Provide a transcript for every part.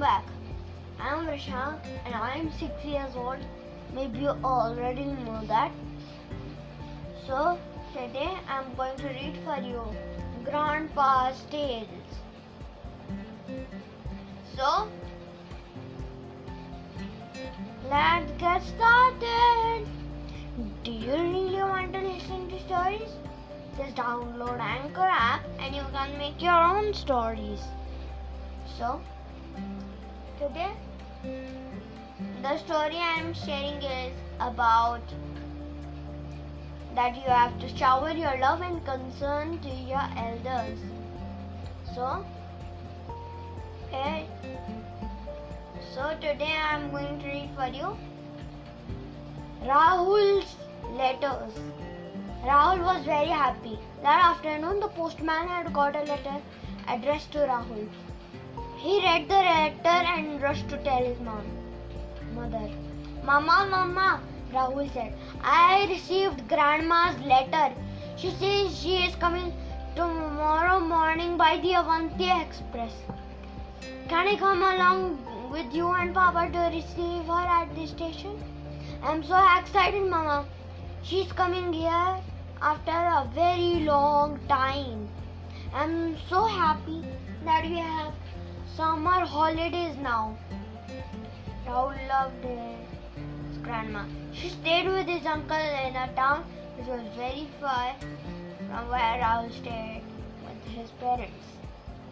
back. I am Vrishank and I am 6 years old. Maybe you already know that. So, today I am going to read for you Grandpa's Tales. So, let's get started. Do you really want to listen to stories? Just download Anchor app and you can make your own stories. So, today the story I am sharing is about that you have to shower your love and concern to your elders. So, here, so today I am going to read for you Rahul's letters. Rahul was very happy. That afternoon, the postman had got a letter addressed to Rahul. He read the letter and rushed to tell his mom, mother. Mama, Mama, Rahul said, I received grandma's letter. She says she is coming tomorrow morning by the Avanti Express. Can I come along with you and Papa to receive her at the station? I'm so excited, Mama. She's coming here after a very long time. I'm so happy that we have summer holidays now. Rahul loved his grandma. She stayed with his uncle in a town which was very far from where Rahul stayed with his parents.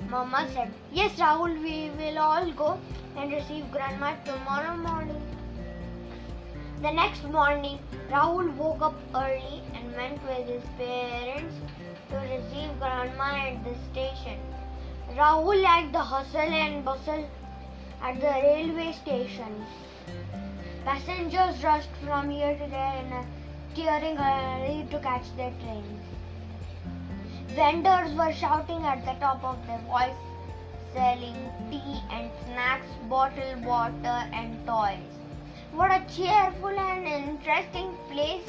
Mama said, Yes, Rahul, we will all go and receive grandma tomorrow morning. The next morning, Rahul woke up early and went with his parents to receive grandma at the station. Rahul liked the hustle and bustle at the railway station. Passengers rushed from here to there in a tearing hurry to catch their trains. Vendors were shouting at the top of their voice, selling tea and snacks, bottled water, and toys. What a cheerful and interesting place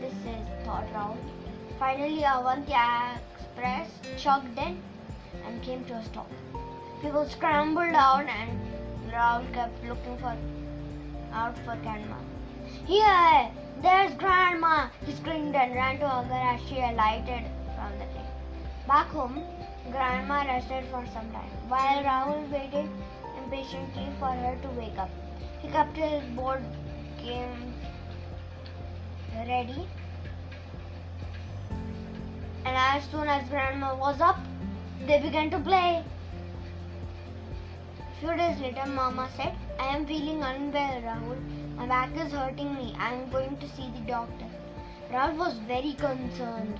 this is, thought Rahul. Finally, Avanti Express chugged in and came to a stop. People scrambled out and Rahul kept looking for out for grandma. Here, there's grandma! He screamed and ran to her as she alighted from the train. Back home, grandma rested for some time while Rahul waited impatiently for her to wake up. He kept his board game ready. And as soon as grandma was up, they began to play. Few days later, Mama said, I am feeling unwell, Rahul. My back is hurting me. I am going to see the doctor. Rahul was very concerned.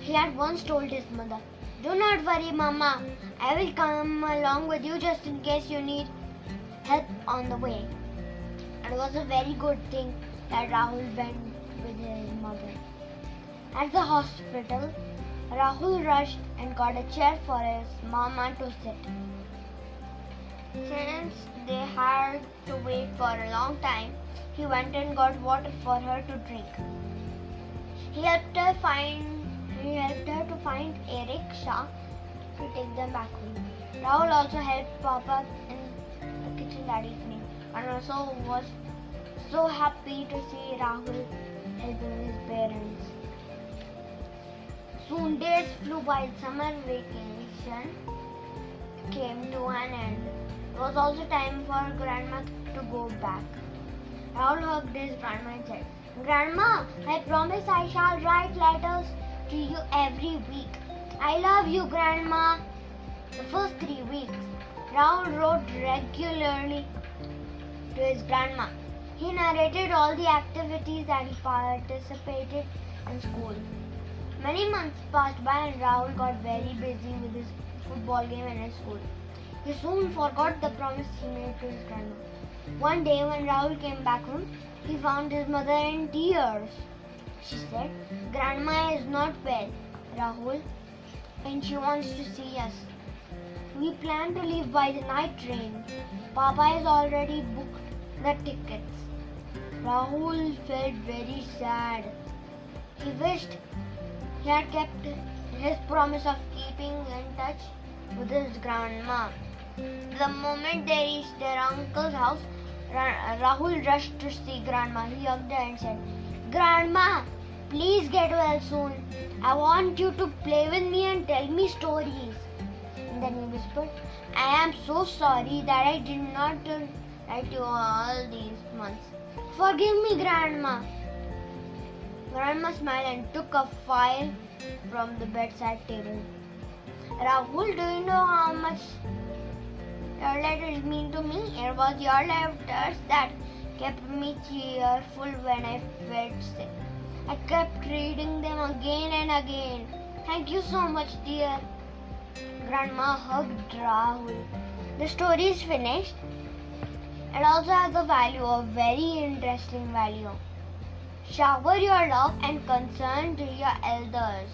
He had once told his mother, Do not worry, Mama. I will come along with you just in case you need help on the way. It was a very good thing that Rahul went with his mother. At the hospital, Rahul rushed and got a chair for his mama to sit. Since they had to wait for a long time, he went and got water for her to drink. He helped her find he helped her to find a rickshaw to take them back home. Rahul also helped Papa in the kitchen that evening and also was so happy to see Rahul helping his parents. Soon days flew by. Summer vacation came to an end. It was also time for Grandma to go back. Rahul hugged his grandma and said, Grandma, I promise I shall write letters to you every week. I love you, Grandma. The first three weeks, Rahul wrote regularly to his grandma. He narrated all the activities that he participated in school. Many months passed by and Rahul got very busy with his football game and his school. He soon forgot the promise he made to his grandma. One day when Rahul came back home, he found his mother in tears. She said, Grandma is not well, Rahul, and she wants to see us. We plan to leave by the night train. Papa has already booked the tickets. Rahul felt very sad. He wished he had kept his promise of keeping in touch with his grandma. The moment they reached their uncle's house, Ra- Rahul rushed to see Grandma. He hugged her and said, Grandma, please get well soon. I want you to play with me and tell me stories. And then he whispered, I am so sorry that I did not write you all these months. Forgive me, Grandma. Grandma smiled and took a file from the bedside table. Rahul, do you know how much your letters mean to me? It was your letters that kept me cheerful when I felt sick. I kept reading them again and again. Thank you so much, dear. Grandma hugged Rahul. The story is finished. It also has a value, a very interesting value. Shower your love and concern to your elders.